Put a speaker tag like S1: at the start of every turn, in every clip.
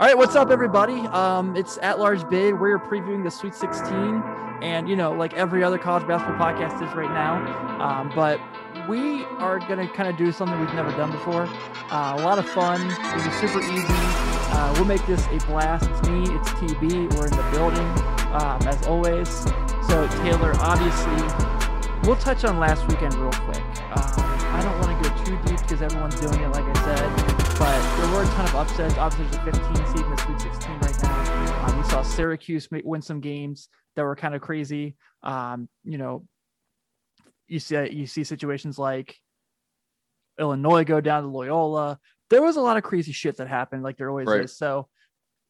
S1: All right, what's up, everybody? Um, it's at large bid. We're previewing the Sweet 16, and you know, like every other college basketball podcast is right now. Um, but we are gonna kind of do something we've never done before. Uh, a lot of fun. It'll be super easy. Uh, we'll make this a blast. It's me. It's TB. We're in the building, um, as always. So Taylor, obviously, we'll touch on last weekend real quick. Um, I don't want to go too deep because everyone's doing it, like I said. But there were a ton of upsets. Obviously, there's a 15 seed in the Sweet 16 right now. Um, we saw Syracuse win some games that were kind of crazy. Um, you know, you see you see situations like Illinois go down to Loyola. There was a lot of crazy shit that happened, like there always right. is. So,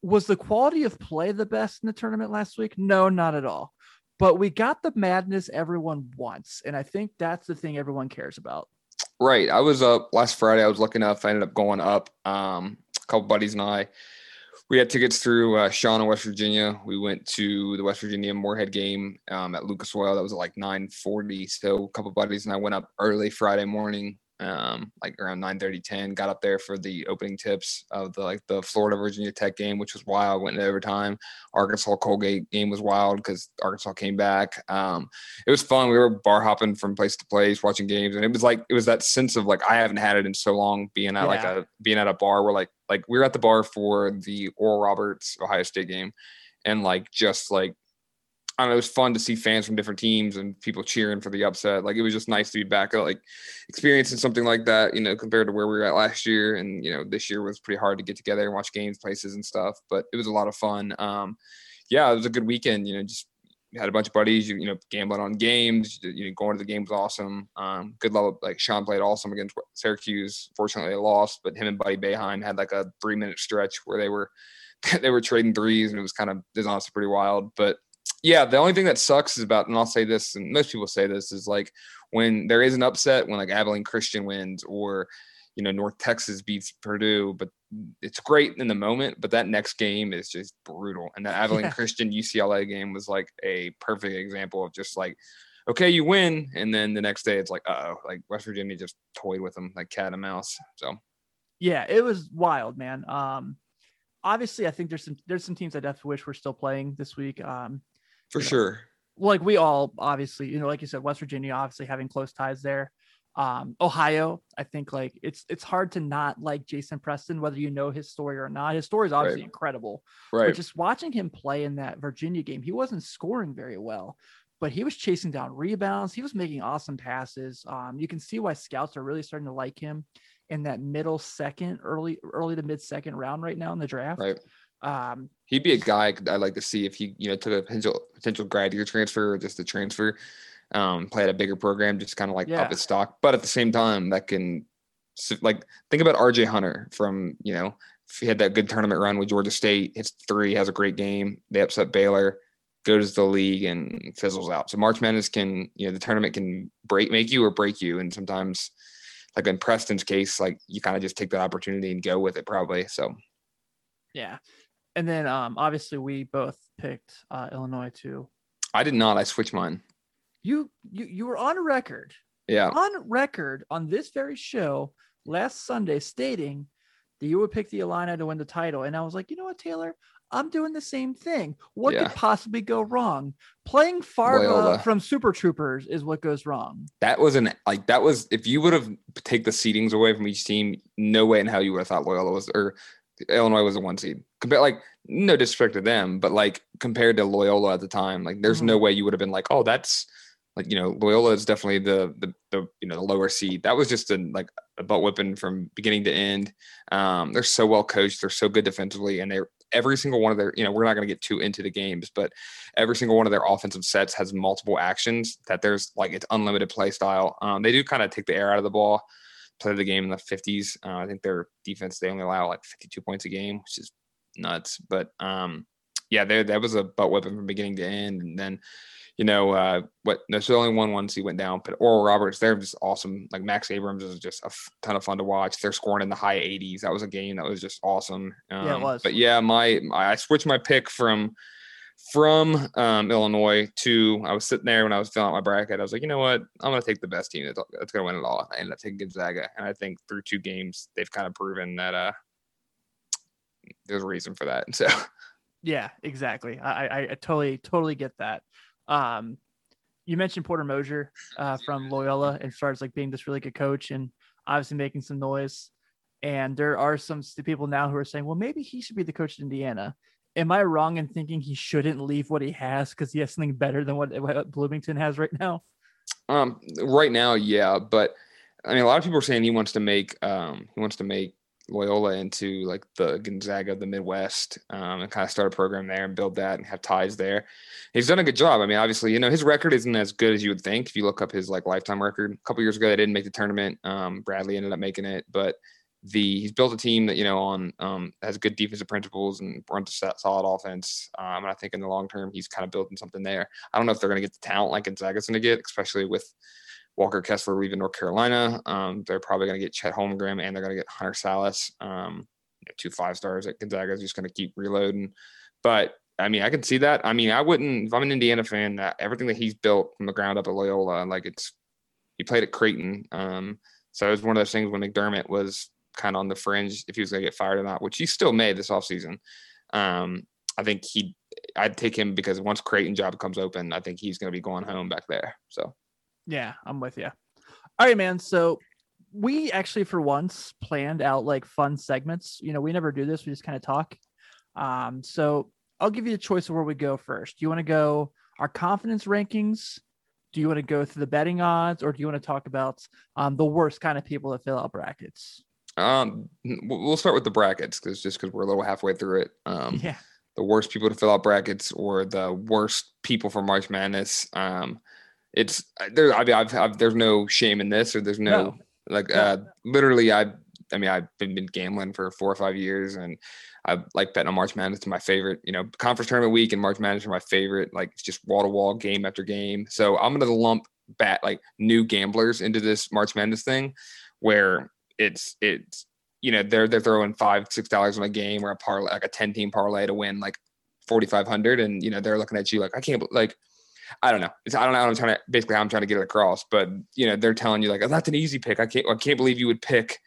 S1: was the quality of play the best in the tournament last week? No, not at all. But we got the madness everyone wants, and I think that's the thing everyone cares about.
S2: Right. I was up last Friday. I was looking up. I ended up going up. Um, a couple buddies and I, we had tickets through uh, Shawn in West Virginia. We went to the West Virginia Morehead game um, at Lucas Oil. That was like 9:40. So a couple buddies and I went up early Friday morning um, like around 9 30 10 got up there for the opening tips of the like the florida virginia tech game which was wild went into overtime. Arkansas colgate game was wild because arkansas came back. Um, it was fun. We were bar hopping from place to place watching games and it was like it was that sense of like i haven't had it in so long being at yeah. like a being at a bar where like like we were at the bar for the oral roberts ohio state game and like just like I know, it was fun to see fans from different teams and people cheering for the upset. Like it was just nice to be back, like experiencing something like that, you know, compared to where we were at last year. And you know, this year was pretty hard to get together and watch games, places, and stuff. But it was a lot of fun. Um, yeah, it was a good weekend. You know, just had a bunch of buddies. You, you know, gambling on games. You know, going to the game was awesome. Um, good level. Like Sean played awesome against Syracuse. Fortunately, they lost, but him and Buddy Boeheim had like a three minute stretch where they were they were trading threes, and it was kind of it was honestly pretty wild. But yeah, the only thing that sucks is about, and I'll say this, and most people say this, is like when there is an upset, when like Abilene Christian wins or you know North Texas beats Purdue, but it's great in the moment, but that next game is just brutal. And that Abilene yeah. Christian UCLA game was like a perfect example of just like, okay, you win, and then the next day it's like, oh, like West Virginia just toyed with them like cat and mouse. So,
S1: yeah, it was wild, man. Um, obviously, I think there's some there's some teams I definitely wish were still playing this week. Um,
S2: for you know, sure.
S1: Like we all obviously, you know, like you said, West Virginia obviously having close ties there. Um, Ohio, I think like it's it's hard to not like Jason Preston, whether you know his story or not. His story is obviously right. incredible. Right. But just watching him play in that Virginia game, he wasn't scoring very well, but he was chasing down rebounds. He was making awesome passes. Um, you can see why scouts are really starting to like him in that middle second, early, early to mid second round right now in the draft.
S2: Right. Um, He'd be a guy I'd like to see if he, you know, took a potential potential grad year transfer or just a transfer, um, play at a bigger program, just kind of like yeah. up his stock. But at the same time, that can, like, think about R.J. Hunter from, you know, he had that good tournament run with Georgia State, hits three, has a great game. They upset Baylor, goes to the league and fizzles out. So March Madness can, you know, the tournament can break, make you or break you, and sometimes, like in Preston's case, like you kind of just take that opportunity and go with it, probably. So.
S1: Yeah and then um, obviously we both picked uh, Illinois too.
S2: I did not. I switched mine.
S1: You you you were on record.
S2: Yeah.
S1: On record on this very show last Sunday stating that you would pick the Illini to win the title, and I was like, you know what, Taylor, I'm doing the same thing. What yeah. could possibly go wrong? Playing Farva Loyola. from Super Troopers is what goes wrong.
S2: That was an like that was if you would have take the seedings away from each team, no way in hell you would have thought Loyola was or Illinois was a one seed. Compared, like no disrespect to them, but like compared to Loyola at the time, like there's mm-hmm. no way you would have been like, oh, that's like you know Loyola is definitely the the, the you know the lower seed. That was just a like a butt whipping from beginning to end. Um, they're so well coached. They're so good defensively, and they're every single one of their you know we're not going to get too into the games, but every single one of their offensive sets has multiple actions that there's like it's unlimited play style. Um, they do kind of take the air out of the ball play the game in the 50s. Uh, I think their defense they only allow like 52 points a game, which is nuts. But um, yeah, there that was a butt whipping from beginning to end. And then, you know, uh, what there's only one once he went down, but Oral Roberts, they're just awesome. Like Max Abmas is just a f- ton of fun to watch. They're scoring in the high 80s. That was a game that was just awesome.
S1: Um, yeah, it um, was.
S2: But yeah, my, my I switched my pick from from um, Illinois to I was sitting there when I was filling out my bracket. I was like, you know what? I'm going to take the best team that's, that's going to win it all. And I ended up taking Gonzaga, and I think through two games they've kind of proven that uh, there's a reason for that. And So
S1: yeah, exactly. I, I, I totally totally get that. Um, you mentioned Porter Moser uh, from Loyola and starts like being this really good coach and obviously making some noise. And there are some people now who are saying, well, maybe he should be the coach at Indiana. Am I wrong in thinking he shouldn't leave what he has because he has something better than what, what Bloomington has right now?
S2: Um, right now, yeah, but I mean, a lot of people are saying he wants to make um, he wants to make Loyola into like the Gonzaga of the Midwest um, and kind of start a program there and build that and have ties there. He's done a good job. I mean, obviously, you know, his record isn't as good as you would think if you look up his like lifetime record. A couple years ago, they didn't make the tournament. Um, Bradley ended up making it, but the he's built a team that you know on um, has good defensive principles and runs a solid offense. Um, and I think in the long term, he's kind of building something there. I don't know if they're going to get the talent like Gonzaga's going to get, especially with Walker Kessler leaving North Carolina. Um, they're probably going to get Chet Holmgren and they're going to get Hunter Sallis, um, two five stars at Gonzaga is just going to keep reloading. But I mean, I can see that. I mean, I wouldn't, if I'm an Indiana fan, that everything that he's built from the ground up at Loyola, like it's, he played at Creighton. Um, so it was one of those things when McDermott was kind of on the fringe if he was going to get fired or not, which he still made this offseason. Um, I think he, I'd take him because once Creighton job comes open, I think he's going to be going home back there. So
S1: yeah, I'm with you. All right, man. So we actually, for once, planned out like fun segments. You know, we never do this. We just kind of talk. Um, so I'll give you a choice of where we go first. Do you want to go our confidence rankings? Do you want to go through the betting odds, or do you want to talk about um, the worst kind of people that fill out brackets?
S2: Um, we'll start with the brackets because just because we're a little halfway through it. Um,
S1: yeah.
S2: The worst people to fill out brackets, or the worst people for March Madness. Um, it's uh, there. I mean, I've, I've, there's no shame in this, or there's no, no. like uh, literally. I I mean, I've been, been gambling for four or five years, and I like betting on March Madness. It's my favorite. You know, conference tournament week and March Madness are my favorite. Like it's just wall to wall, game after game. So I'm gonna lump bat like new gamblers into this March Madness thing, where it's it's you know they're they're throwing five six dollars on a game or a parlay like a ten team parlay to win like forty five hundred, and you know they're looking at you like I can't like I don't know. It's, I don't know how I'm trying to basically how I'm trying to get it across, but you know, they're telling you like, oh, that's an easy pick. I can't, I can't believe you would pick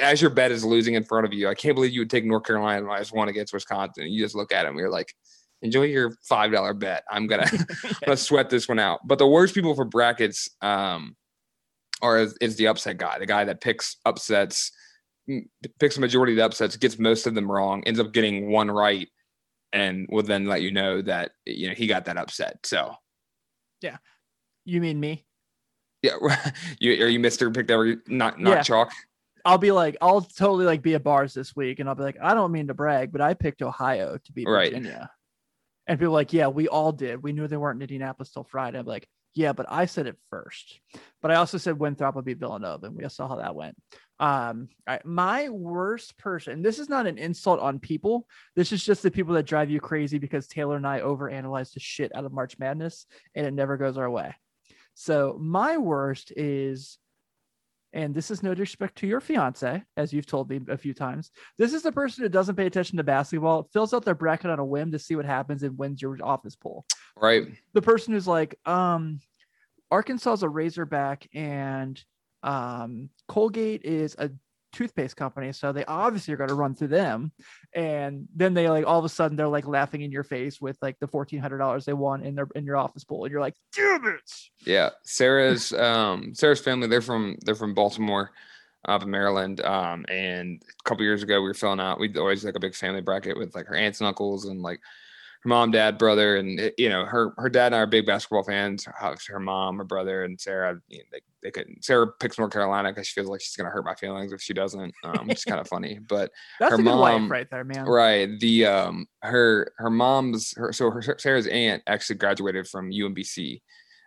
S2: as your bet is losing in front of you. I can't believe you would take North Carolina minus one against Wisconsin. And you just look at them, you're like, enjoy your five dollar bet. I'm gonna, I'm gonna sweat this one out. But the worst people for brackets um, are is, is the upset guy, the guy that picks upsets, picks a majority of the upsets, gets most of them wrong, ends up getting one right, and will then let you know that you know he got that upset. So
S1: yeah. You mean me?
S2: Yeah. you are you Mr. Picked every not not yeah. chalk?
S1: I'll be like, I'll totally like be a bars this week, and I'll be like, I don't mean to brag, but I picked Ohio to beat right. Virginia. And people like, yeah, we all did. We knew they weren't in Indianapolis till Friday. I'm like, yeah, but I said it first. But I also said Winthrop would beat Villanova, and we all saw how that went. Um, right, my worst person. This is not an insult on people. This is just the people that drive you crazy because Taylor and I overanalyze the shit out of March Madness, and it never goes our way. So my worst is, and this is no disrespect to your fiance, as you've told me a few times. This is the person who doesn't pay attention to basketball, fills out their bracket on a whim to see what happens, and wins your office pool.
S2: Right.
S1: The person who's like, um, Arkansas is a Razorback, and um, Colgate is a toothpaste company, so they obviously are going to run through them. And then they like all of a sudden they're like laughing in your face with like the fourteen hundred dollars they won in their in your office pool, and you're like, damn it.
S2: Yeah, Sarah's um Sarah's family they're from they're from Baltimore. Up in Maryland, um, and a couple years ago we were filling out. We'd always like a big family bracket with like her aunts and uncles and like her mom, dad, brother, and you know her her dad and I are big basketball fans. Her, her mom, her brother, and Sarah. You know, they they could Sarah picks North Carolina because she feels like she's gonna hurt my feelings if she doesn't. Um, which is kind of funny, but
S1: that's her mom, right there, man.
S2: Right. The um her her mom's her so her Sarah's aunt actually graduated from UMBC.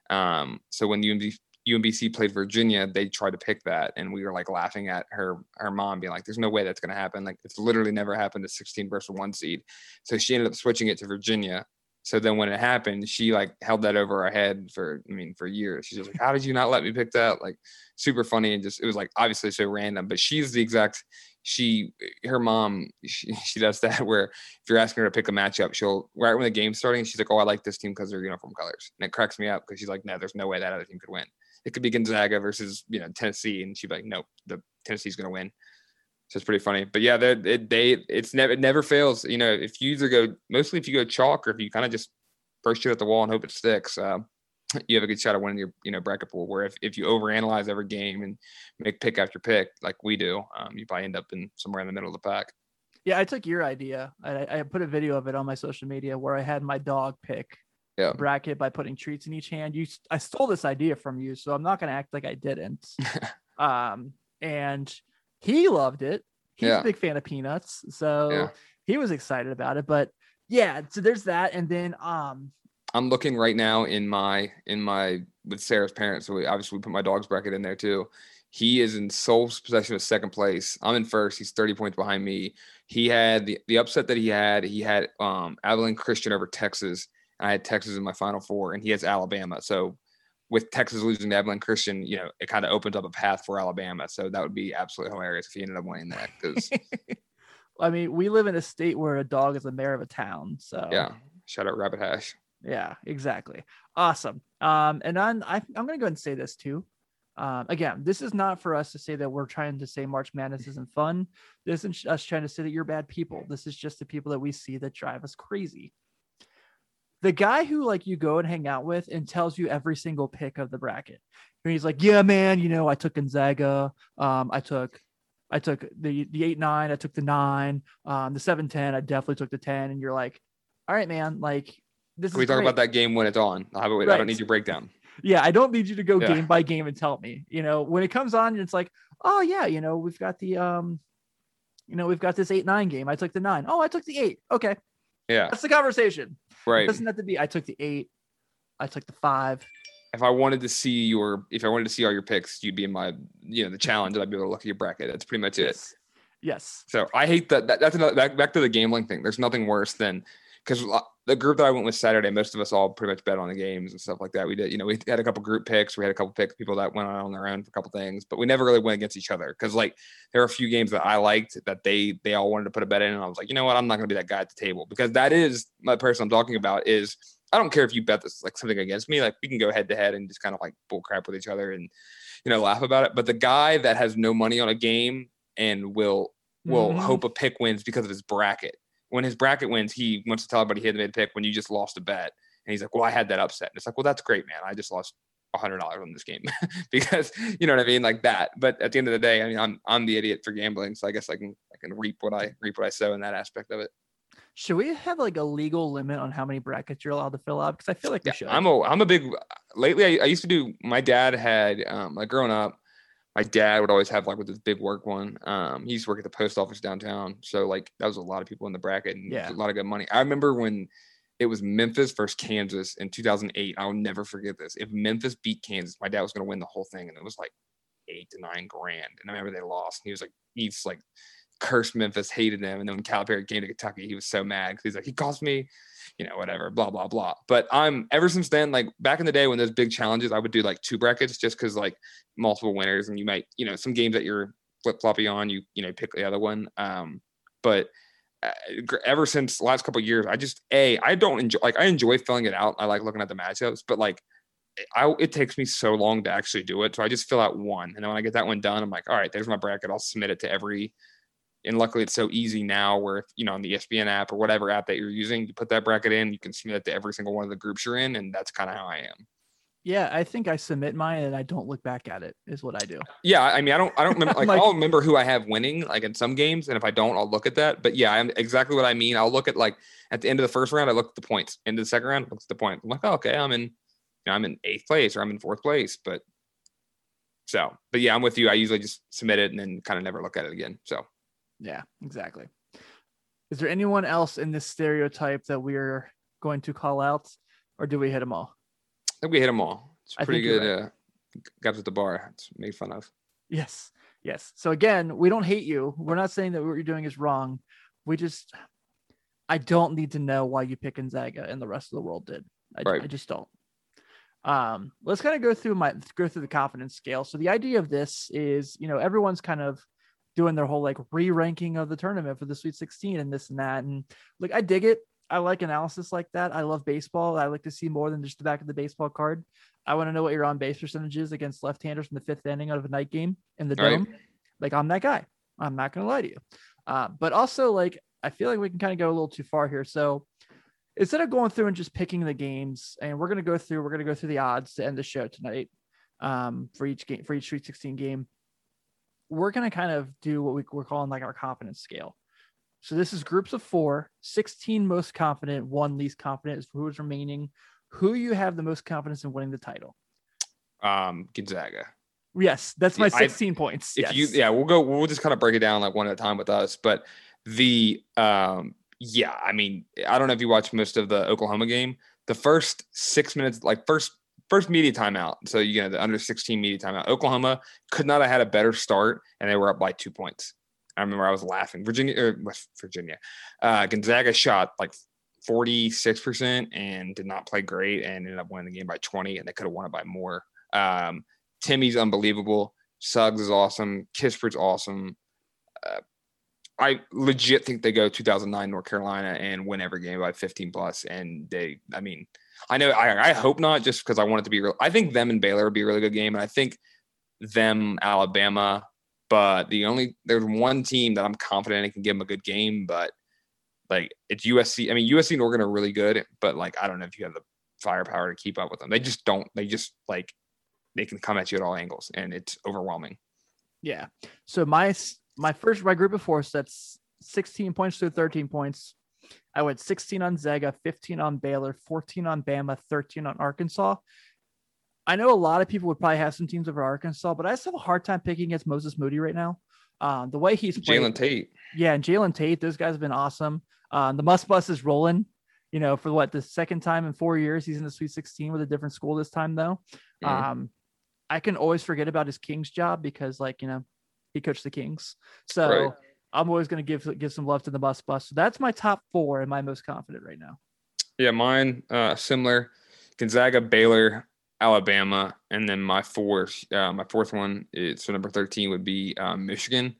S2: Um, so when UMBC UMBC played Virginia, they tried to pick that, and we were like laughing at her her mom being like, "There's no way that's going to happen. Like it's literally never happened to 16 versus one seed." So she ended up switching it to Virginia. So then when it happened, she like held that over her head for I mean for years. She's just like, "How did you not let me pick that?" Like super funny and just it was like obviously so random. But she's the exact she her mom she, she does that where if you're asking her to pick a matchup, she'll right when the game's starting, she's like, "Oh, I like this team because they're uniform colors," and it cracks me up because she's like, "No, there's no way that other team could win." it could be Gonzaga versus you know Tennessee, and she'd be like, nope, the Tennessee's going to win. So it's pretty funny. But yeah, they they it's never it never fails. You know, if you either go mostly if you go chalk or if you kind of just first shoot at the wall and hope it sticks, uh, you have a good shot of winning your you know bracket pool. Where if, if you overanalyze every game and make pick after pick like we do, um, you probably end up in somewhere in the middle of the pack.
S1: Yeah, I took your idea. I, I put a video of it on my social media where I had my dog pick
S2: Yeah.
S1: bracket by putting treats in each hand. You, I stole this idea from you, so I'm not going to act like I didn't. um, and he loved it. He's
S2: Yeah.
S1: a big fan of peanuts, so
S2: Yeah.
S1: he was excited about it. But yeah, so there's that, and then um,
S2: I'm looking right now in my in my with Sarah's parents. So we obviously we put my dog's bracket in there too. He is in sole possession of second place. I'm in first. He's 30 points behind me. He had the, the upset that he had. He had um Abilene Christian over Texas. And I had Texas in my final four, and he has Alabama. So with Texas losing to Abilene Christian, you know, it kind of opens up a path for Alabama. So that would be absolutely hilarious if he ended up winning that. Because
S1: I mean, we live in a state where a dog is the mayor of a town, so
S2: yeah, shout out Rabbit Hash.
S1: Yeah, exactly. Awesome. Um, and I'm I, I'm gonna go ahead and say this too. Um, again, this is not for us to say that we're trying to say March Madness isn't fun. This isn't us trying to say that you're bad people. This is just the people that we see that drive us crazy. The guy who like you go and hang out with and tells you every single pick of the bracket. And he's like, "Yeah, man, you know, I took Gonzaga. Um, I took, I took the the eight nine. I took the nine. Um, the seven ten. I definitely took the ten." And you're like, "All right, man. Like, this
S2: Can we talk
S1: great.
S2: about that game when it's on? I, have it- I
S1: Right.
S2: don't need your breakdown.
S1: Yeah, I don't need you to go
S2: Yeah.
S1: game by game and tell me. You know, when it comes on, and it's like, oh yeah, you know, we've got the um, you know, we've got this eight nine game. I took the nine. Oh, I took the eight. Okay,
S2: Yeah,
S1: that's the conversation. It doesn't have to be. I took the eight. I took the five.
S2: if I wanted to see your if I wanted to see all your picks, you'd be in my you know the challenge, and I'd be able to look at your bracket. That's pretty much it.
S1: Yes. Yes.
S2: So I hate that. that that's another back, back to the gambling thing. There's nothing worse than because the group that I went with Saturday, most of us all pretty much bet on the games and stuff like that. We did, you know, we had a couple group picks. We had a couple picks, people that went on their own for a couple things, but we never really went against each other because like there are a few games that I liked that they they all wanted to put a bet in, and I was like, you know what, I'm not going to be that guy at the table because that is my person I'm talking about. Is I don't care if you bet this like something against me, like we can go head to head and just kind of like bull crap with each other and you know laugh about it. But the guy that has no money on a game and will will
S1: Mhm.
S2: hope a pick wins because of his bracket. When his bracket wins, he wants to tell everybody he had made a pick when you just lost a bet. And he's like, Well, I had that upset. And it's like, Well, that's great, man. I just lost a hundred dollars on this game because you know what I mean? Like that. But at the end of the day, I mean I'm I'm the idiot for gambling. So I guess I can I can reap what I reap what I sow in that aspect of it.
S1: Should we have like a legal limit on how many brackets you're allowed to fill out? Because I feel like we
S2: Yeah,
S1: should.
S2: I'm a I'm a big lately I, I used to do my dad had um like growing up, my dad would always have like with his big work one. Um he used to work at the post office downtown. So like that was a lot of people in the bracket and
S1: Yeah.
S2: a lot of good money. I remember when it was Memphis versus Kansas in 2008. I'll never forget this. If Memphis beat Kansas, my dad was going to win the whole thing, and it was like eight to nine grand. And I remember they lost, and he was like, he's like cursed Memphis, hated them, and then when Calipari came to Kentucky, he was so mad because he's like, he cost me, you know, whatever, blah blah blah. But I'm ever since then, like back in the day when those big challenges, I would do like two brackets just because like multiple winners, and you might, you know, some games that you're flip floppy on, you you know, pick the other one. Um, but uh, ever since last couple years, I just a I don't enjoy like I enjoy filling it out. I like looking at the matchups, but like I it takes me so long to actually do it. So I just fill out one, and then when I get that one done, I'm like, all right, there's my bracket. I'll submit it to every. And luckily, it's so easy now, where if, you know on the ESPN app or whatever app that you're using, you put that bracket in, you can submit it to every single one of the groups you're in, and that's kind of how I am.
S1: yeah, I think I submit mine and I don't look back at it. Is what I do.
S2: Yeah, I mean, I don't, I don't remember. Like,
S1: Like-
S2: I'll remember who I have winning, like in some games, and if I don't, I'll look at that. But yeah, I'm exactly what I mean. I'll look at like at the end of the first round, I look at the points. End of the second round, I look at the point. I'm like, oh, okay, I'm in, you know, I'm in eighth place or I'm in fourth place. But so, but yeah, I'm with you. I usually just submit it and then kind of never look at it again. So
S1: Yeah, exactly. Is there anyone else in this stereotype that we're going to call out, or do we hit them all?
S2: I think we hit them all. It's pretty good. Uh, guys at the bar. It's made fun of.
S1: Yes, yes. So again, we don't hate you. We're not saying that what you're doing is wrong. We just, I don't need to know why you pick Gonzaga and the rest of the world did. I,
S2: Right.
S1: I just don't. Um, let's kind of go through my go through the confidence scale. So the idea of this is, you know, everyone's kind of doing their whole like re-ranking of the tournament for the Sweet 16 and this and that. And like, I dig it. I like analysis like that. I love baseball. I like to see more than just the back of the baseball card. I want to know what your on base percentage is against left-handers in the fifth inning of a night game in the
S2: Right.
S1: dome. Like I'm that guy. I'm not gonna lie to you. Uh, but also, like, I feel like we can kind of go a little too far here. So instead of going through and just picking the games, and we're gonna go through, we're gonna go through the odds to end the show tonight um, for each game for each Sweet 16 game. We're gonna kind of do what we, we're calling like our confidence scale. So this is groups of four, 16 most confident, one least confident is who is remaining. Who you have the most confidence in winning the title?
S2: Um, Gonzaga.
S1: Yes, that's my
S2: Yeah, I-
S1: 16 points.
S2: If
S1: yes.
S2: you, yeah, we'll go. We'll just kind of break it down like one at a time with us. But the, um, yeah, I mean, I don't know if you watched most of the Oklahoma game. The first six minutes, like first first media timeout. So you know the under 16 media timeout. Oklahoma could not have had a better start, and they were up by two points. I remember I was laughing. Virginia or West Virginia, uh, Gonzaga shot like 46% and did not play great and ended up winning the game by 20, and they could have won it by more. Um, Timme's unbelievable. Suggs is awesome. Kispert's awesome. Uh, I legit think they go 2009 North Carolina and win every game by 15 plus. And they, I mean, I know I, I hope not, just because I want it to be real. I think them and Baylor would be a really good game, and I think them Alabama. But the only there's one team that I'm confident it can give them a good game, but like it's USC. I mean, USC and Oregon are really good, but like I don't know if you have the firepower to keep up with them. They just don't. They just like they can come at you at all angles, and it's overwhelming.
S1: Yeah. So my my first my group of four sets 16 points to 13 points. I went 16 on Zaga, 15 on Baylor, 14 on Bama, 13 on Arkansas. I know a lot of people would probably have some teams over Arkansas, but I just have a hard time picking against Moses Moody right now. Um, the way he's played,
S2: Jalen Tate.
S1: yeah, and Jalen Tate, those guys have been awesome. Um, the Muss Bus is rolling. You know, for what the second time in four years, he's in the Sweet 16 with a different school this time, though.
S2: Mhm.
S1: Um, I can always forget about his Kings job because, like, you know, he coached the Kings. So
S2: Right.
S1: I'm always going to give give some love to the Muss Bus. So that's my top four and my most confident right now.
S2: Yeah, mine uh, similar. Gonzaga, Baylor, Alabama, and then my fourth, uh, my fourth one is so number thirteen would be um, Michigan.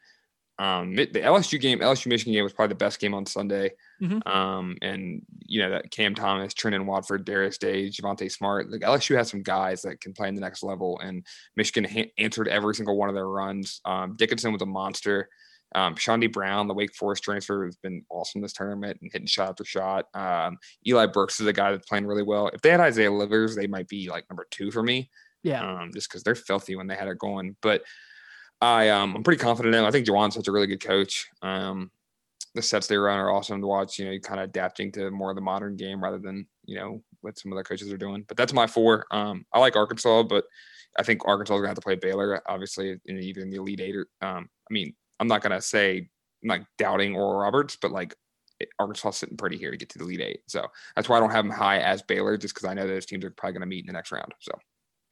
S2: Um, the LSU game, LSU Michigan game was probably the best game on Sunday.
S1: Mhm.
S2: Um, and you know that Cam Thomas, Trenton Watford, Darius Day, Javonte Smart. Like LSU has some guys that can play in the next level, and Michigan ha- answered every single one of their runs. Um, Dickinson was a monster. Um, Chaundee Brown, the Wake Forest transfer, has been awesome this tournament and hitting shot after shot. Um, Eli Brooks is a guy that's playing really well. If they had Isaiah Livers, they might be like number two for me,
S1: Yeah.
S2: um, just because they're filthy when they had it going. But I, um, I'm pretty confident in. 'em. I think Juwan's such a really good coach. Um, the sets they run are awesome to watch. You know, you're kind of adapting to more of the modern game rather than you know what some of the coaches are doing. But that's my four. Um, I like Arkansas, but I think Arkansas is gonna have to play Baylor, obviously, in either in the Elite Eight or. Um, I mean, I'm not gonna say I'm not doubting Oral Roberts, but like Arkansas sitting pretty here to get to the Elite Eight. So that's why I don't have them high as Baylor, just because I know those teams are probably gonna meet in the next round. So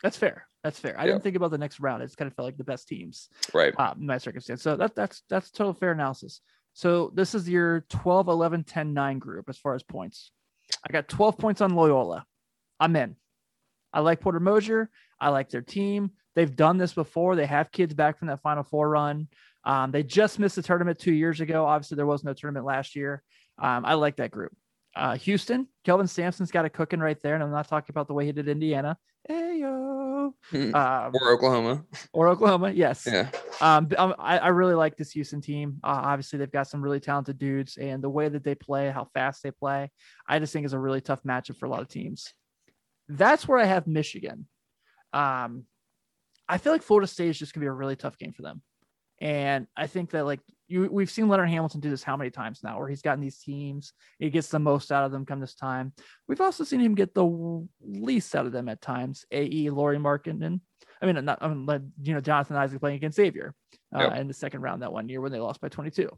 S1: That's fair. That's fair. I
S2: Yeah.
S1: didn't think about the next round. It's kind of felt like the best teams.
S2: right,
S1: uh, in that circumstance. So that that's that's total fair analysis. So this is your 12, 11, 10, 9 group as far as points. I got 12 points on Loyola. I'm in. I like Porter Moser. I like their team. They've done this before. They have kids back from that Final Four run. Um, they just missed the tournament two years ago. Obviously, there was no tournament last year. Um, I like that group. Uh, Houston, Kelvin Sampson's got it cooking right there, and I'm not talking about the way he did Indiana. Hey yo,
S2: Hmm.
S1: um,
S2: or Oklahoma.
S1: or Oklahoma. Yes,
S2: Yeah,
S1: um, um, I, I really like this Houston team. Uh, obviously, they've got some really talented dudes, and the way that they play, how fast they play, I just think is a really tough matchup for a lot of teams. That's where I have Michigan. Um, I feel like Florida State is just gonna be a really tough game for them, and I think that like you, we've seen Leonard Hamilton do this how many times now, where he's gotten these teams, he gets the most out of them come this time. We've also seen him get the least out of them at times. A.E. Lauri Markkanen. I mean, not I mean, you know, Jonathan Isaac playing against Xavier uh,
S2: Yep.
S1: in the second round that one year when they lost by 22.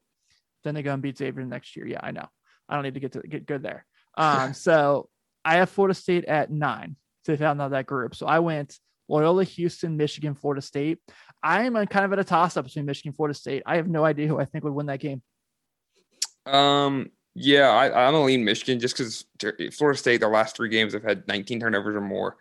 S1: Then they go and beat Xavier next year. Yeah, I know. I don't need to get to get good there. Um, so I have Florida State at nine to found out that group. So I went Loyola, Houston, Michigan, Florida State. I am uh, kind of at a toss up between Michigan and Florida State. I have no idea who I think would win that game.
S2: Um, yeah, I, I'm gonna lean Michigan just because Florida State, their last three games, have had 19 turnovers or more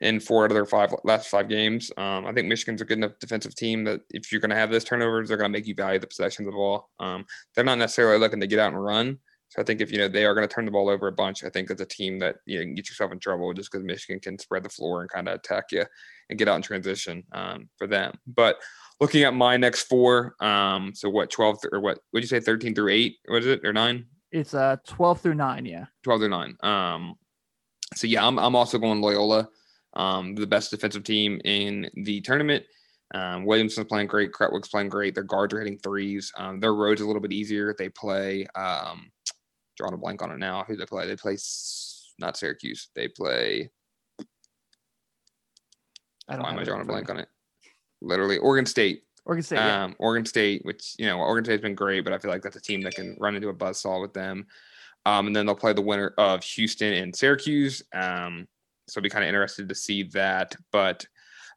S2: in four out of their five last five games. Um, I think Michigan's a good enough defensive team that if you're gonna have those turnovers, they're gonna make you value the possessions of the ball. Um, they're not necessarily looking to get out and run. So I think if you know they are going to turn the ball over a bunch, I think that's a team that you know, can get yourself in trouble just because Michigan can spread the floor and kind of attack you and get out in transition um, for them. But looking at my next four. Um, so what, 12 th- or what would you say 13 through eight? Was it or nine?
S1: It's uh 12 through nine. Yeah.
S2: 12 through nine. Um, so yeah, I'm, I'm also going Loyola, um, the best defensive team in the tournament. Um, Williamson's playing great. Krutwig's playing great. Their guards are hitting threes. Um, their road's a little bit easier. They play, um, drawing a blank on it now. Who they play? They play not Syracuse. They play.
S1: I don't
S2: Why am I drawing a blank on it? Literally, Oregon State.
S1: Oregon State. yeah.
S2: Um, Oregon State, which you know, Oregon State's been great, but I feel like that's a team that can run into a buzzsaw with them. Um, and then they'll play the winner of Houston and Syracuse. Um, so I'll be kind of interested to see that. But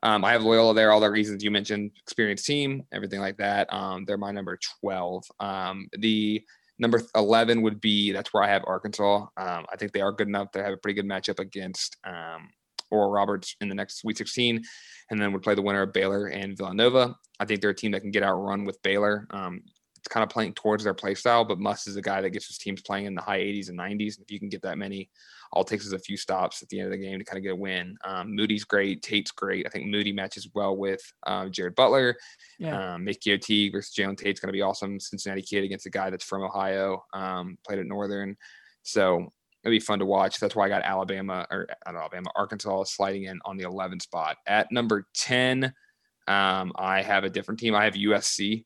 S2: um, I have Loyola there, all the reasons you mentioned, experienced team, everything like that. Um, they're my number 12. Um, the number 11 would be that's where I have Arkansas. Um, I think they are good enough to have a pretty good matchup against um, Oral Roberts in the next Sweet 16, and then would play the winner of Baylor and Villanova. I think they're a team that can get outrun with Baylor. Um, it's kind of playing towards their play style, but Muss is a guy that gets his teams playing in the high 80s and 90s. And if you can get that many, all it takes is a few stops at the end of the game to kind of get a win. Um, Moody's great, Tate's great. I think Moody matches well with uh, Jared Butler.
S1: Yeah.
S2: Um, versus Jalen Tate's going to be awesome. Cincinnati kid against a guy that's from Ohio, um, played at Northern. So it'll be fun to watch. That's why I got Alabama or not Alabama, Arkansas sliding in on the 11 spot. At number 10, um, I have a different team. I have USC.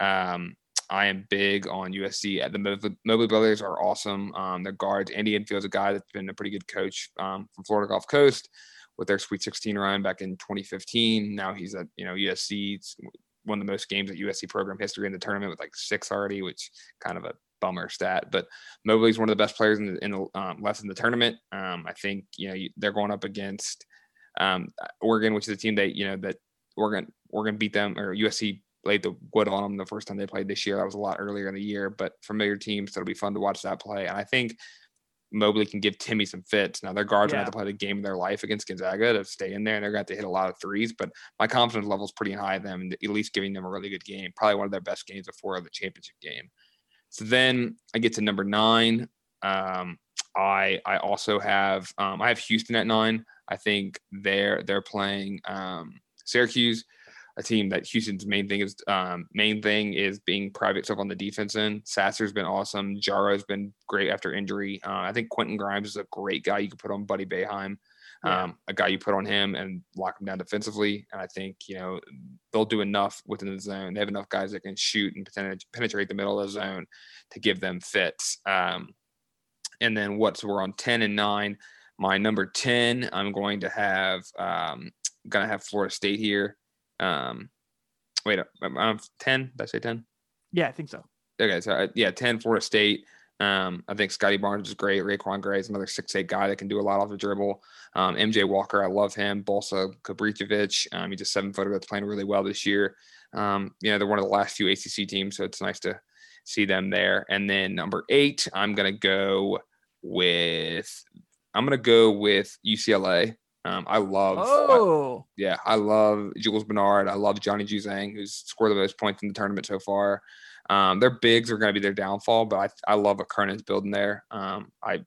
S2: Um, I am big on USC. The Mobley, brothers are awesome. Um, their guards, Andy Enfield's a guy that's been a pretty good coach um, from Florida Gulf Coast with their Sweet 16 run back in 2015. Now he's at you know USC. It's one of the most games at USC program history in the tournament with like six already, which kind of a bummer stat. But Mobley's one of the best players in the, in the um, left in the tournament. Um, I think you know they're going up against um, Oregon, which is a team that you know that Oregon Oregon beat them or USC laid the wood on them the first time they played this year. That was a lot earlier in the year, but familiar teams. So it'll be fun to watch that play. And I think Mobley can give Timme some fits. Now their guards are going to have to play the game of their life against Gonzaga to stay in there, and they're going to have to hit a lot of threes. But my confidence level is pretty high in them, and at least giving them a really good game. Probably one of their best games before the championship game. So then I get to number nine. Um, I I also have um, I have Houston at nine. I think they're they're playing um, Syracuse, a team that Houston's main thing is um, main thing is being private stuff on the defense end. Sasser's been awesome. Jarreau's been great after injury. Uh, I think Quentin Grimes is a great guy you could put on Buddy Boeheim.
S1: Yeah.
S2: Um, a guy you put on him and lock him down defensively. And I think, you know, they'll do enough within the zone. They have enough guys that can shoot and penetrate, penetrate the middle of the zone to give them fits. Um, and then what's we're on 10 and 9. My number 10, I'm going to have um gonna have Florida State here. Um wait, I'm, I'm 10. Did I say 10?
S1: Yeah, I think so.
S2: Okay, so uh, yeah, 10 Florida State. Um, I think Scottie Barnes is great. RaiQuan Gray is another six eight guy that can do a lot off the dribble. Um, MJ Walker, I love him. Balsa Koprivica, um, he's a seven footer that's playing really well this year. Um, you know, they're one of the last few ACC teams, so it's nice to see them there. And then number eight, I'm gonna go with I'm gonna go with UCLA. Um, I love
S1: Oh,
S2: yeah, I love Jules Bernard. I love Johnny Juzang, who's scored the most points in the tournament so far. Um, their bigs are going to be their downfall, but I, I love what Cronin's building there. Um, I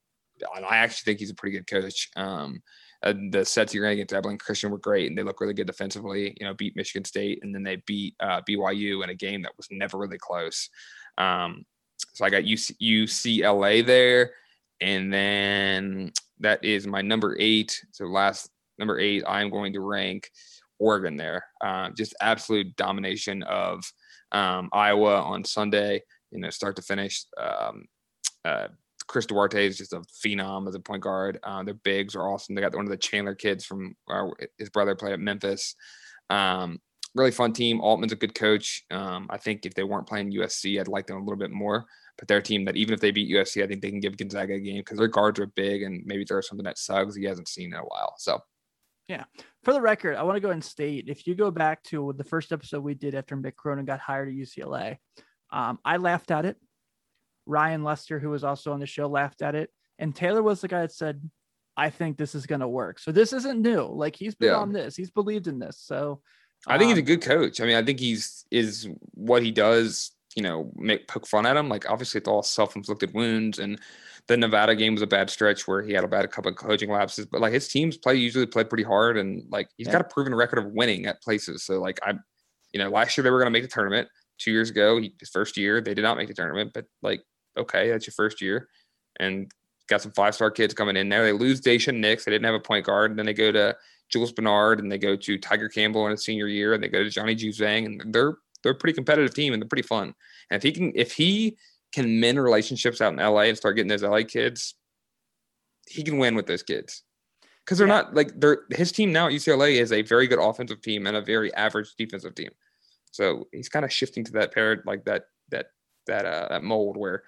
S2: I actually think he's a pretty good coach. Um, uh, the sets you're going to get to Abilene Christian were great, and they look really good defensively. You know, beat Michigan State, and then they beat uh, BYU in a game that was never really close. Um, so I got UC, UCLA there, and then that is my number eight. So last number eight, I'm going to rank Oregon there. Uh, just absolute domination of um, Iowa on Sunday, you know, start to finish. Um, uh, Chris Duarte is just a phenom as a point guard. Uh, their bigs are awesome. They got one of the Chandler kids from uh, his brother played at Memphis. Um, really fun team. Altman's a good coach. Um, I think if they weren't playing USC, I'd like them a little bit more. But their team that even if they beat USC, I think they can give Gonzaga a game because their guards are big and maybe there's something that Suggs he hasn't seen in a while. So yeah.
S1: for the record, I want to go and state if you go back to the first episode we did after Mick Cronin got hired at UCLA, um, I laughed at it. Ryan Lester, who was also on the show, laughed at it. And Taylor was the guy that said, I think this is going to work. So this isn't new. Like he's been
S2: Yeah.
S1: on this, he's believed in this. So
S2: I think he's a
S1: um,
S2: good coach. I mean, I think he's is what he does. You know, make poke fun at him. Like obviously, it's all self-inflicted wounds, and the Nevada game was a bad stretch where he had a bad couple of coaching lapses. But like his teams play usually play pretty hard, and like he's
S1: Yeah.
S2: got a proven record of winning at places. So like I, you know, last year they were going to make the tournament. Two years ago, his first year, they did not make the tournament. But like, okay, that's your first year, and got some five star kids coming in there. They lose Daishen Nix. They didn't have a point guard. And then they go to Jules Bernard and they go to Tiger Campbell in his senior year and they go to Johnny Juzang and they're they're a pretty competitive team and they're pretty fun. And if he can if he can mend relationships out in LA and start getting those LA kids, he can win with those kids. Because they're yeah. not like they're his team now at UCLA is a very good offensive team and a very average defensive team. So he's kind of shifting to that pair like that that that uh that mold where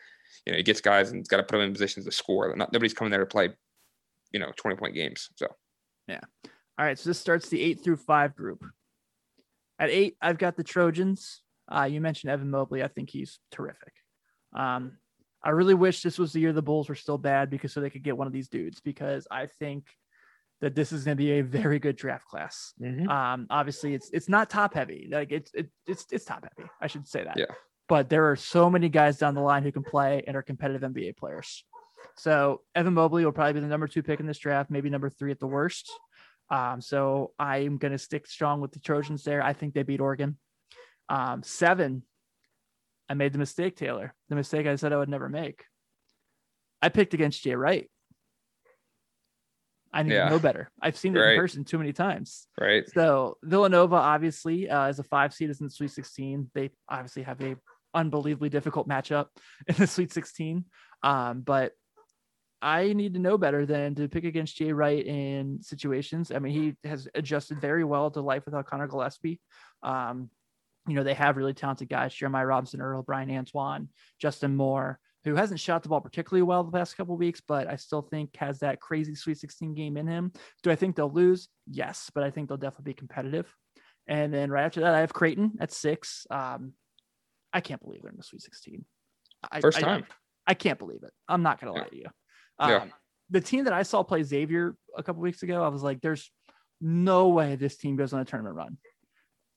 S2: you know he gets guys and he's got to put them in positions to score. Not nobody's coming there to play, you know, 20 point games. So
S1: yeah. All right, so this starts the eight through five group. At eight, I've got the Trojans. Uh, you mentioned Evan Mobley. I think he's terrific. Um, I really wish this was the year the Bulls were still bad because so they could get one of these dudes because I think that this is going to be a very good draft class. Mm-hmm. Um, obviously, it's it's not top heavy. Like it's it, it's it's top heavy. I should say that.
S2: Yeah.
S1: But there are so many guys down the line who can play and are competitive NBA players. So Evan Mobley will probably be the number two pick in this draft, maybe number three at the worst. Um, so I'm going to stick strong with the Trojans there. I think they beat Oregon. Um, seven, I made the mistake, Taylor. The mistake I said I would never make. I picked against Jay Wright. I need yeah. to know better. I've seen it right. in person too many times.
S2: Right.
S1: So Villanova, obviously, uh, as a five seed, is in the Sweet 16. They obviously have a unbelievably difficult matchup in the Sweet 16. Um, but I need to know better than to pick against Jay Wright in situations. I mean, he has adjusted very well to life without Collin Gillespie. Um, you know, they have really talented guys, Jeremiah Robinson Earl, Bryan Antoine, Justin Moore, who hasn't shot the ball particularly well the past couple weeks, but I still think has that crazy Sweet 16 game in him. Do I think they'll lose? Yes, but I think they'll definitely be competitive. And then right after that, I have Creighton at six. Um, I can't believe they're in the Sweet 16.
S2: First I, time.
S1: I, I, can't believe it. I'm not going to yeah. lie to you. Um, yeah. The team that I saw play Xavier a couple weeks ago, I was like, there's no way this team goes on a tournament run.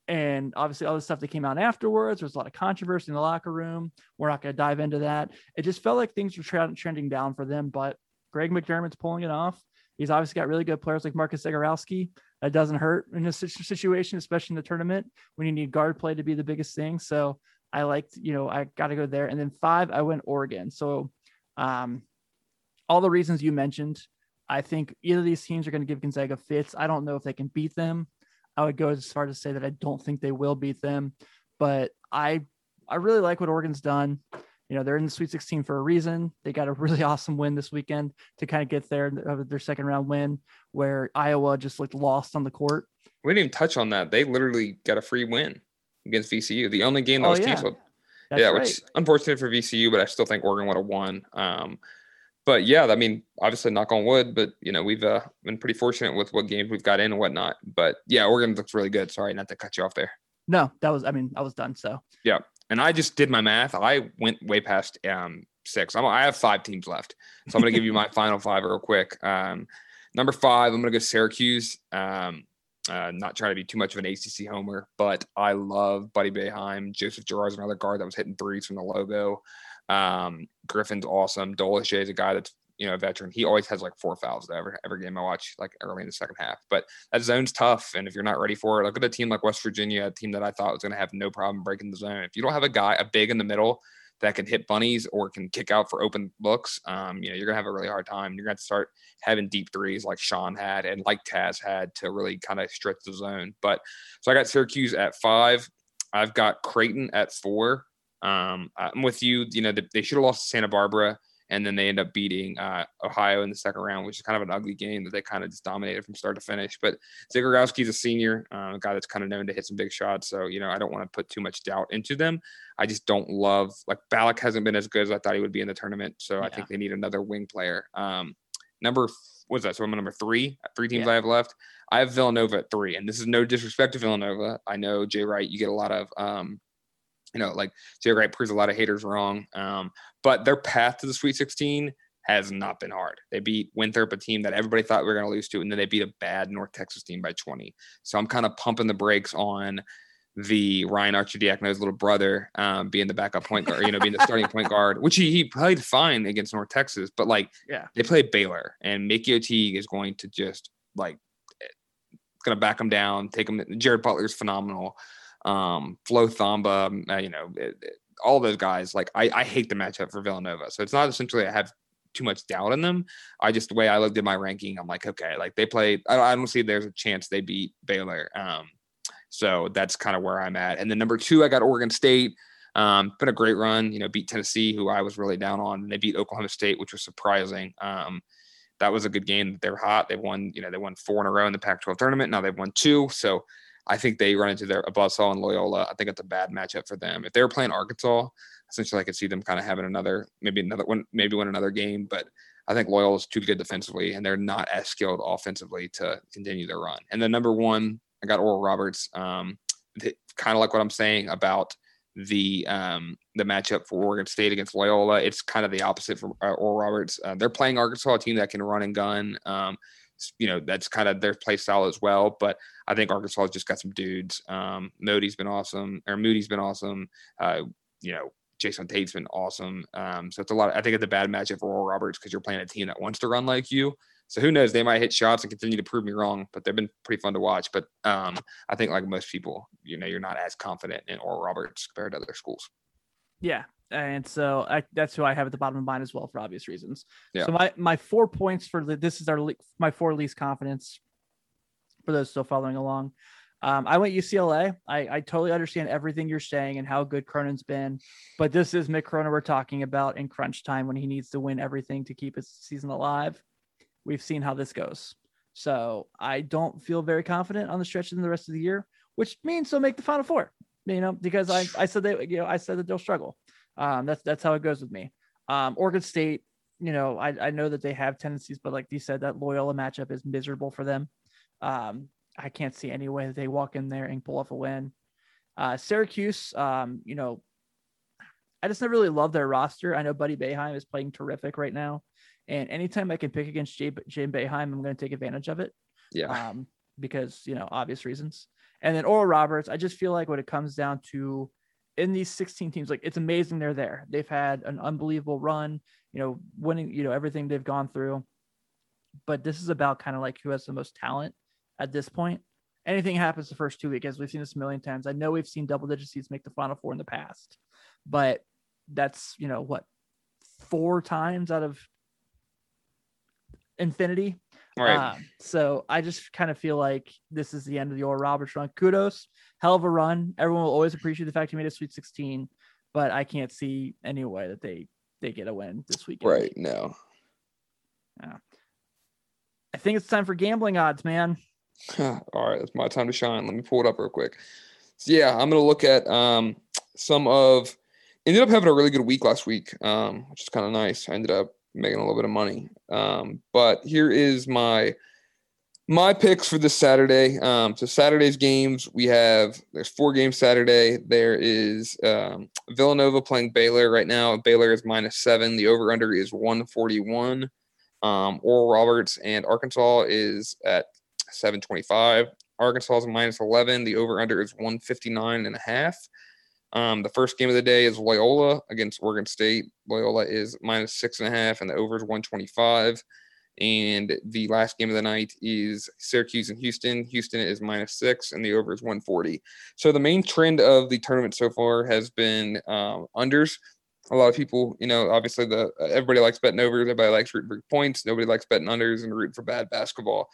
S1: And obviously, all the stuff that came out afterwards, there was a lot of controversy in the locker room. We're not going to dive into that. It just felt like things were tra- trending down for them, but Greg McDermott's pulling it off. He's obviously got really good players like Marcus Zegarowski. That doesn't hurt in this situation, especially in the tournament when you need guard play to be the biggest thing. So I liked, you know, I got to go there. And then five, I went Oregon. So um, all the reasons you mentioned, I think either of these teams are going to give Gonzaga fits. I don't know if they can beat them. I would go as far to say that I don't think they will beat them, but I I really like what Oregon's done. You know, they're in the Sweet 16 for a reason. They got a really awesome win this weekend to kind of get there, their second round win, where Iowa just looked lost on the court.
S2: We didn't even touch on that. They literally got a free win against VCU, the only game that oh, was yeah. canceled. That's yeah, right. which unfortunate for VCU, but I still think Oregon would have won. Um, but yeah, I mean, obviously knock on wood, but you know, we've uh, been pretty fortunate with what games we've got in and whatnot. But yeah, Oregon looks really good. Sorry, not to cut you off there.
S1: No, that was, I mean, I was done. So
S2: yeah. And I just did my math. I went way past um, six. I'm, I have five teams left. So I'm going to give you my final five real quick. Um, number five, I'm going to go Syracuse. Um, uh, not trying to be too much of an ACC homer, but I love Buddy Boeheim. Joseph Girard's another guard that was hitting threes from the logo. Um, Griffin's awesome. Dolce is a guy that's you know a veteran. He always has like four fouls every every game I watch, like early in the second half. But that zone's tough, and if you're not ready for it, look at a team like West Virginia, a team that I thought was going to have no problem breaking the zone. If you don't have a guy, a big in the middle that can hit bunnies or can kick out for open looks, um, you know, you're gonna have a really hard time. You're gonna to start having deep threes like Sean had and like Taz had to really kind of stretch the zone. But so I got Syracuse at five. I've got Creighton at four. Um, I'm with you. You know, they should have lost to Santa Barbara, and then they end up beating uh, Ohio in the second round, which is kind of an ugly game that they kind of just dominated from start to finish. But Zegarowski's a senior, uh, a guy that's kind of known to hit some big shots. So, you know, I don't want to put too much doubt into them. I just don't love, like, Ballock hasn't been as good as I thought he would be in the tournament. So yeah. I think they need another wing player. Um, number, what's that? So I'm number three, three teams yeah. I have left. I have Villanova at three, and this is no disrespect to Villanova. I know Jay Wright, you get a lot of, um, you know, like Jay Wright proves a lot of haters wrong. Um, but their path to the Sweet 16 has not been hard. They beat Winthrop, a team that everybody thought we were going to lose to, and then they beat a bad North Texas team by 20. So I'm kind of pumping the brakes on the Ryan Arcidiacono's little brother um, being the backup point guard, you know, being the starting point guard, which he, he played fine against North Texas, but like,
S1: yeah,
S2: they play Baylor, and Macio Teague is going to just like, going to back him down, take him. Jared Butler's phenomenal. Um, Flo Thamba, uh, you know, it, it, all those guys. Like I, I hate the matchup for Villanova. So it's not essentially I have too much doubt in them. I just the way I looked at my ranking, I'm like, okay, like they play. I don't, I don't see there's a chance they beat Baylor. Um, so that's kind of where I'm at. And then number two, I got Oregon State. Um, been a great run. You know, beat Tennessee, who I was really down on, and they beat Oklahoma State, which was surprising. Um, that was a good game. They're hot. They won. You know, they won four in a row in the Pac-12 tournament. Now they've won two. So I think they run into their a Buzzsaw and Loyola. I think it's a bad matchup for them. If they were playing Arkansas, essentially I could see them kind of having another, maybe another one, maybe win another game. But I think Loyola is too good defensively, and they're not as skilled offensively to continue their run. And then number one, I got Oral Roberts. Um, kind of like what I'm saying about the um, the matchup for Oregon State against Loyola. It's kind of the opposite for uh, Oral Roberts. Uh, they're playing Arkansas, a team that can run and gun. Um, you know, that's kind of their play style as well. But I think Arkansas has just got some dudes. Um, Moody's been awesome, or Moody's been awesome. Uh, you know, JD Notae's been awesome. Um, so it's a lot. Of, I think it's a bad matchup for Oral Roberts because you're playing a team that wants to run like you. So who knows? They might hit shots and continue to prove me wrong, but they've been pretty fun to watch. But um, I think, like most people, you know, you're not as confident in Oral Roberts compared to other schools.
S1: Yeah, and so I, that's who I have at the bottom of mine as well for obvious reasons. Yeah. So my my four points for the, this is our my four least confidence for those still following along. Um, I went UCLA. I, I totally understand everything you're saying and how good Cronin's been, but this is Mick Cronin we're talking about in crunch time when he needs to win everything to keep his season alive. We've seen how this goes. So I don't feel very confident on the stretch in the rest of the year, which means they'll make the final four. You know, because I, I said they you know I said that they'll struggle. Um, that's that's how it goes with me. Um, Oregon State, you know, I, I know that they have tendencies, but like you said, that Loyola matchup is miserable for them. Um, I can't see any way that they walk in there and pull off a win. Uh, Syracuse, um, you know, I just never really love their roster. I know Buddy Boeheim is playing terrific right now. And anytime I can pick against Jay, Jim Boeheim, I'm going to take advantage of it.
S2: Yeah.
S1: Um, because, you know, obvious reasons. And then Oral Roberts, I just feel like when it comes down to in these 16 teams, like it's amazing they're there. They've had an unbelievable run, you know, winning, you know, everything they've gone through. But this is about kind of like who has the most talent at this point. Anything happens the first two weekends. We've seen this a million times. I know we've seen double digit seeds make the final four in the past, but that's, you know, what, four times out of infinity.
S2: Right. Uh,
S1: so I just kind of feel like this is the end of the Oral Roberts run. Kudos, hell of a run. Everyone will always appreciate the fact he made a Sweet 16, but I can't see any way that they they get a win this weekend.
S2: Right. No.
S1: Yeah. I think it's time for gambling odds, man.
S2: All right, it's my time to shine. Let me pull it up real quick. So yeah, I'm gonna look at um, some of. Ended up having a really good week last week, um, which is kind of nice. I ended up making a little bit of money. Um, but here is my my picks for this Saturday. Um, so Saturday's games we have there's four games Saturday. There is um, Villanova playing Baylor right now. Baylor is minus seven. The over under is 141. Um, Oral Roberts and Arkansas is at 725. Arkansas is minus 11. The over under is 159 and a half. Um, the first game of the day is Loyola against Oregon State. Loyola is minus six and a half, and the over is 125. And the last game of the night is Syracuse and Houston. Houston is minus six, and the over is 140. So the main trend of the tournament so far has been um, unders. A lot of people, you know, obviously the everybody likes betting overs. Everybody likes rooting for points. Nobody likes betting unders and rooting for bad basketball.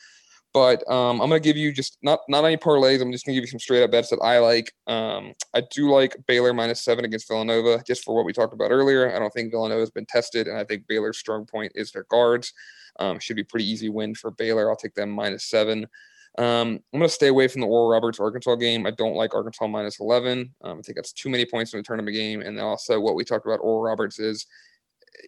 S2: But um, I'm gonna give you just not not any parlays. I'm just gonna give you some straight up bets that I like. Um, I do like Baylor minus seven against Villanova, just for what we talked about earlier. I don't think Villanova has been tested, and I think Baylor's strong point is their guards. Um, should be pretty easy win for Baylor. I'll take them minus seven. Um, I'm going to stay away from the Oral Roberts Arkansas game. I don't like Arkansas minus 11. Um, I think that's too many points in a tournament game. And also, what we talked about Oral Roberts is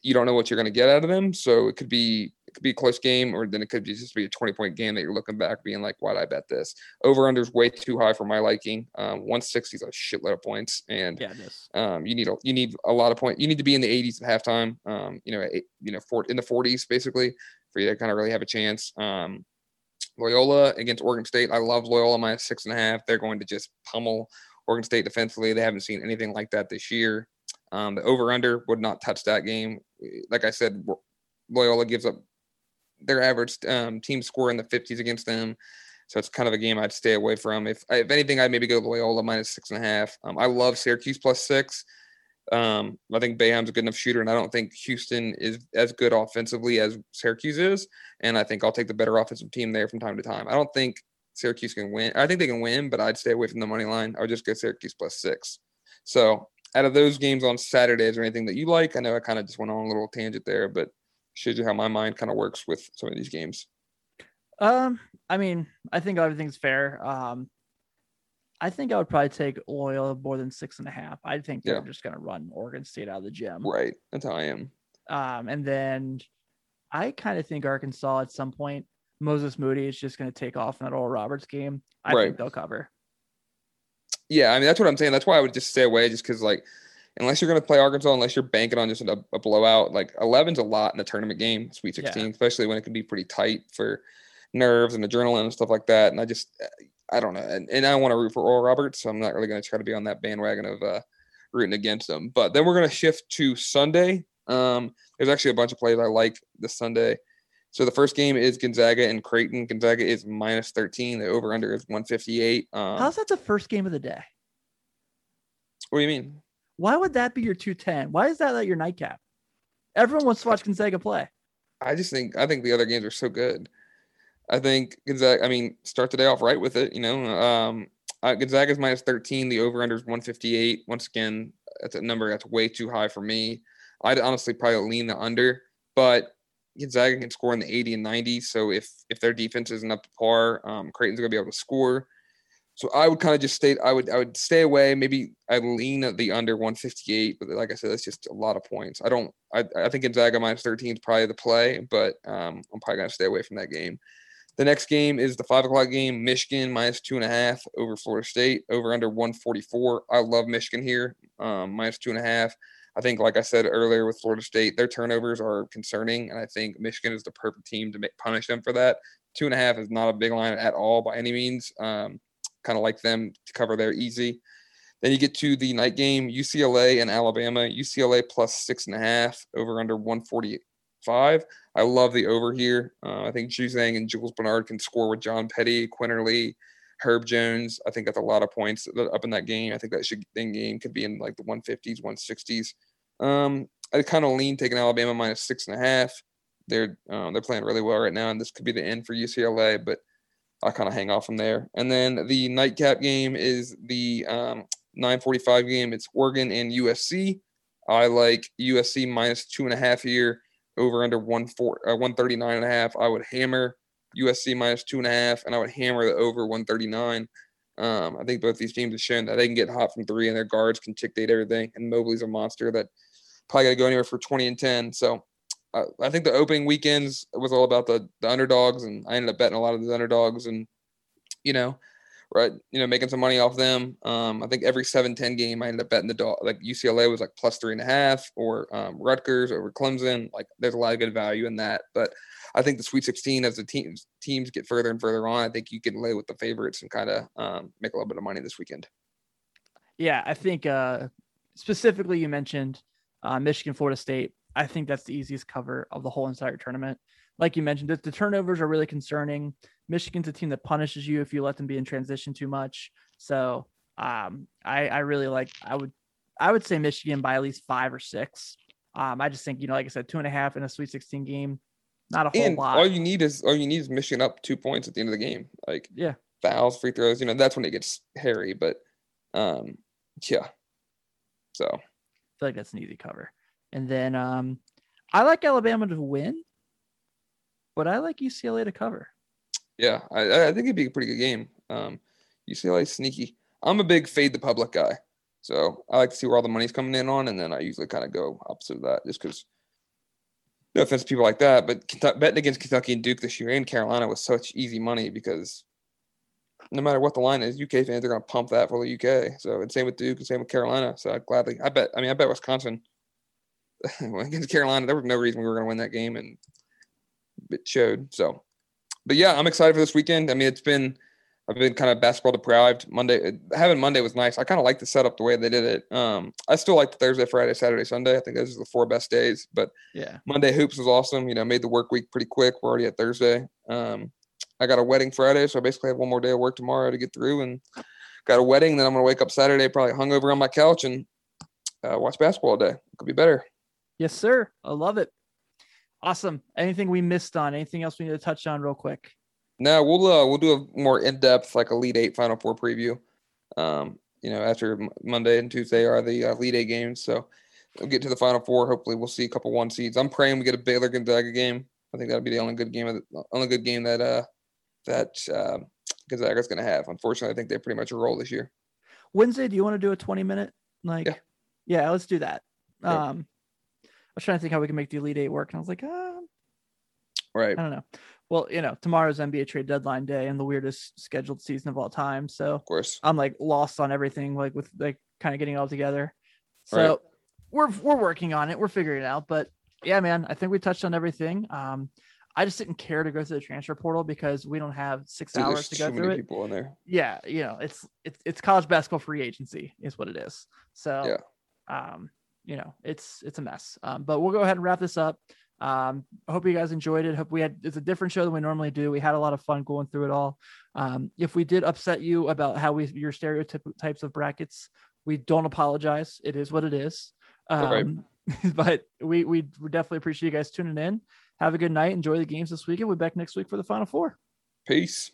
S2: you don't know what you're going to get out of them. So it could be it could be a close game, or then it could just be a 20 point game that you're looking back being like, why'd I bet this? Over under is way too high for my liking. Um, 160 is a shitload of points, and
S1: yeah,
S2: um, you need a you need a lot of points. You need to be in the 80s at halftime. Um, you know, eight, you know, in the 40s basically for you to kind of really have a chance. Um, Loyola against Oregon State. I love Loyola My minus six and a half. They're going to just pummel Oregon State defensively. They haven't seen anything like that this year. Um, the over under would not touch that game. Like I said, Loyola gives up their average um, team score in the 50s against them. So it's kind of a game I'd stay away from. If if anything, I'd maybe go Loyola minus six and a half. Um, I love Syracuse plus six. Um, I think Boeheim's a good enough shooter, and I don't think Houston is as good offensively as Syracuse is. And I think I'll take the better offensive team there from time to time. I don't think Syracuse can win. I think they can win, but I'd stay away from the money line. I would just go Syracuse plus six. So out of those games on Saturday, is there anything that you like? I know I kind of just went on a little tangent there, but shows you how my mind kind of works with some of these games.
S1: Um, I mean, I think everything's fair. Um, I think I would probably take Loyola more than six and a half. I think they're
S2: Yeah.
S1: just going to run Oregon State out of the gym.
S2: Right. That's how I am.
S1: Um, and then I kind of think Arkansas at some point, Moses Moody is just going to take off in that Oral Roberts game. I
S2: Right.
S1: think they'll cover.
S2: Yeah, I mean that's what I'm saying. That's why I would just stay away, just because like unless you're going to play Arkansas, unless you're banking on just a, a blowout, like 11's a lot in a tournament game, Sweet
S1: Yeah.
S2: 16, especially when it can be pretty tight for nerves and adrenaline and stuff like that. And I just I don't know, and, and I want to root for Oral Roberts, so I'm not really going to try to be on that bandwagon of uh, rooting against them. But then we're going to shift to Sunday. Um, there's actually a bunch of plays I like this Sunday. So the first game is Gonzaga and Creighton. Gonzaga is minus 13. The over under is 158. Um,
S1: How's that the first game of the day?
S2: what do you mean?
S1: Why would that be your 210? Why is that like your nightcap? Everyone wants to watch Gonzaga play.
S2: I just think I think the other games are so good. I think Gonzaga. I mean, start the day off right with it. You know, um, uh, Gonzaga's minus thirteen. The over under is one fifty eight. Once again, that's a number that's way too high for me. I'd honestly probably lean the under, but Gonzaga can score in the eighty and ninety. So if if their defense isn't up to par, um, Creighton's gonna be able to score. So I would kind of just stay. I would I would stay away. Maybe I lean at the under 158, but like I said, that's just a lot of points. I don't. I, I think Gonzaga minus 13 is probably the play, but um, I'm probably gonna stay away from that game. The next game is the five o'clock game. Michigan minus two and a half over Florida State. Over under 144. I love Michigan here. Um, minus two and a half. I think, like I said earlier with Florida State, their turnovers are concerning, and I think Michigan is the perfect team to make, punish them for that. Two and a half is not a big line at all by any means. Um, kind of like them to cover there easy. Then you get to the night game, UCLA and Alabama. UCLA plus six and a half, over under 145. I love the over here. Uh, I think Juzang and Jules Bernard can score with John Petty, Quinerly, Herb Jones. I think that's a lot of points up in that game. I think that should that game could be in like the 150s, 160s. Um, I kind of lean taking Alabama minus six and a half. They're um, they're playing really well right now, and this could be the end for UCLA, but I'll kind of hang off from there. And then the nightcap game is the um, 9:45 game. It's Oregon and USC. I like USC minus two and a half here, over under one four uh, 139 and a half. I would hammer USC minus two and a half, and I would hammer the over 139. Um, I think both these teams have shown that they can get hot from three, and their guards can dictate everything. And Mobley's a monster that probably got to go anywhere for 20 and 10. So uh, I think the opening weekends was all about the, the underdogs, and I ended up betting a lot of the underdogs, and you know, right, you know, making some money off them. Um, I think every 7-10 game I ended up betting the dog. Like UCLA was like plus three and a half, or um, Rutgers over Clemson. Like there's a lot of good value in that, but I think the Sweet 16 as the teams teams get further and further on, I think you can lay with the favorites and kind of um, make a little bit of money this weekend.
S1: Yeah, I think uh, specifically you mentioned uh, Michigan, Florida State. I think that's the easiest cover of the whole entire tournament. Like you mentioned, the, the turnovers are really concerning. Michigan's a team that punishes you if you let them be in transition too much. So um, I, I really like. I would I would say Michigan by at least five or six. Um, I just think you know, like I said, two and a half in a Sweet 16 game, not a whole
S2: And
S1: lot.
S2: all you need is all you need is Michigan up two points at the end of the game. Like
S1: yeah,
S2: fouls, free throws, you know, that's when it gets hairy. But um, yeah. So
S1: I feel like that's an easy cover. And then um, I like Alabama to win, but I like UCLA to cover.
S2: yeah, I, I think it'd be a pretty good game. Um, UCLA sneaky. I'm a big fade the public guy, so I like to see where all the money's coming in on, and then I usually kind of go opposite of that, just because. No offense to people like that, but betting against Kentucky and Duke this year and Carolina was such easy money because no matter what the line is, UK fans are going to pump that for the UK. So and same with Duke and same with Carolina. So I gladly, I bet. I mean, I bet Wisconsin against Carolina, there was no reason we were going to win that game, and it showed. So, but yeah, I'm excited for this weekend. I mean, it's been I've been kind of basketball deprived. Monday having Monday was nice. I kind of like the setup the way they did it. Um, I still like the Thursday, Friday, Saturday, Sunday. I think those are the four best days. But
S1: Yeah.
S2: Monday hoops was awesome. You know, made the work week pretty quick. We're already at Thursday. Um, I got a wedding Friday, so I basically have one more day of work tomorrow to get through, and got a wedding. Then I'm gonna wake up Saturday, probably hungover on my couch and uh, watch basketball all day. Could be better.
S1: Yes, sir. I love it. Awesome. Anything we missed on? Anything else we need to touch on real quick?
S2: No, we'll uh, we'll do a more in depth like Elite Eight Final Four preview. Um, you know, after Monday and Tuesday are the uh, Elite Eight games, so we'll get to the Final Four. Hopefully, we'll see a couple one seeds. I'm praying we get a Baylor Gonzaga game. I think that'll be the only good game of the only good game that uh that uh, Gonzaga's going to have. Unfortunately, I think they pretty much a roll this year.
S1: Wednesday, do you want to do a 20 minute? Like, yeah, yeah let's do that. Um, was trying to think how we can make the Elite Eight work, and I was like, uh,
S2: right.
S1: I don't know. Well, you know, tomorrow's NBA trade deadline day and the weirdest scheduled season of all time. So,
S2: of course,
S1: I'm like lost on everything, like with like kind of getting it all together. So, right. we're we're working on it. We're figuring it out. But yeah, man, I think we touched on everything. Um, I just didn't care to go through the transfer portal because we don't have six Dude, hours to go through it.
S2: People in there.
S1: Yeah, you know, it's it's it's college basketball free agency is what it is. So, yeah. um, you know, it's it's a mess. Um, but we'll go ahead and wrap this up. Um, I hope you guys enjoyed it. Hope we had it's a different show than we normally do. We had a lot of fun going through it all. Um, if we did upset you about how we your stereotypes types of brackets, we don't apologize. It is what it is. Um, but we we definitely appreciate you guys tuning in. Have a good night. Enjoy the games this weekend. We'll be back next week for the final four.
S2: Peace.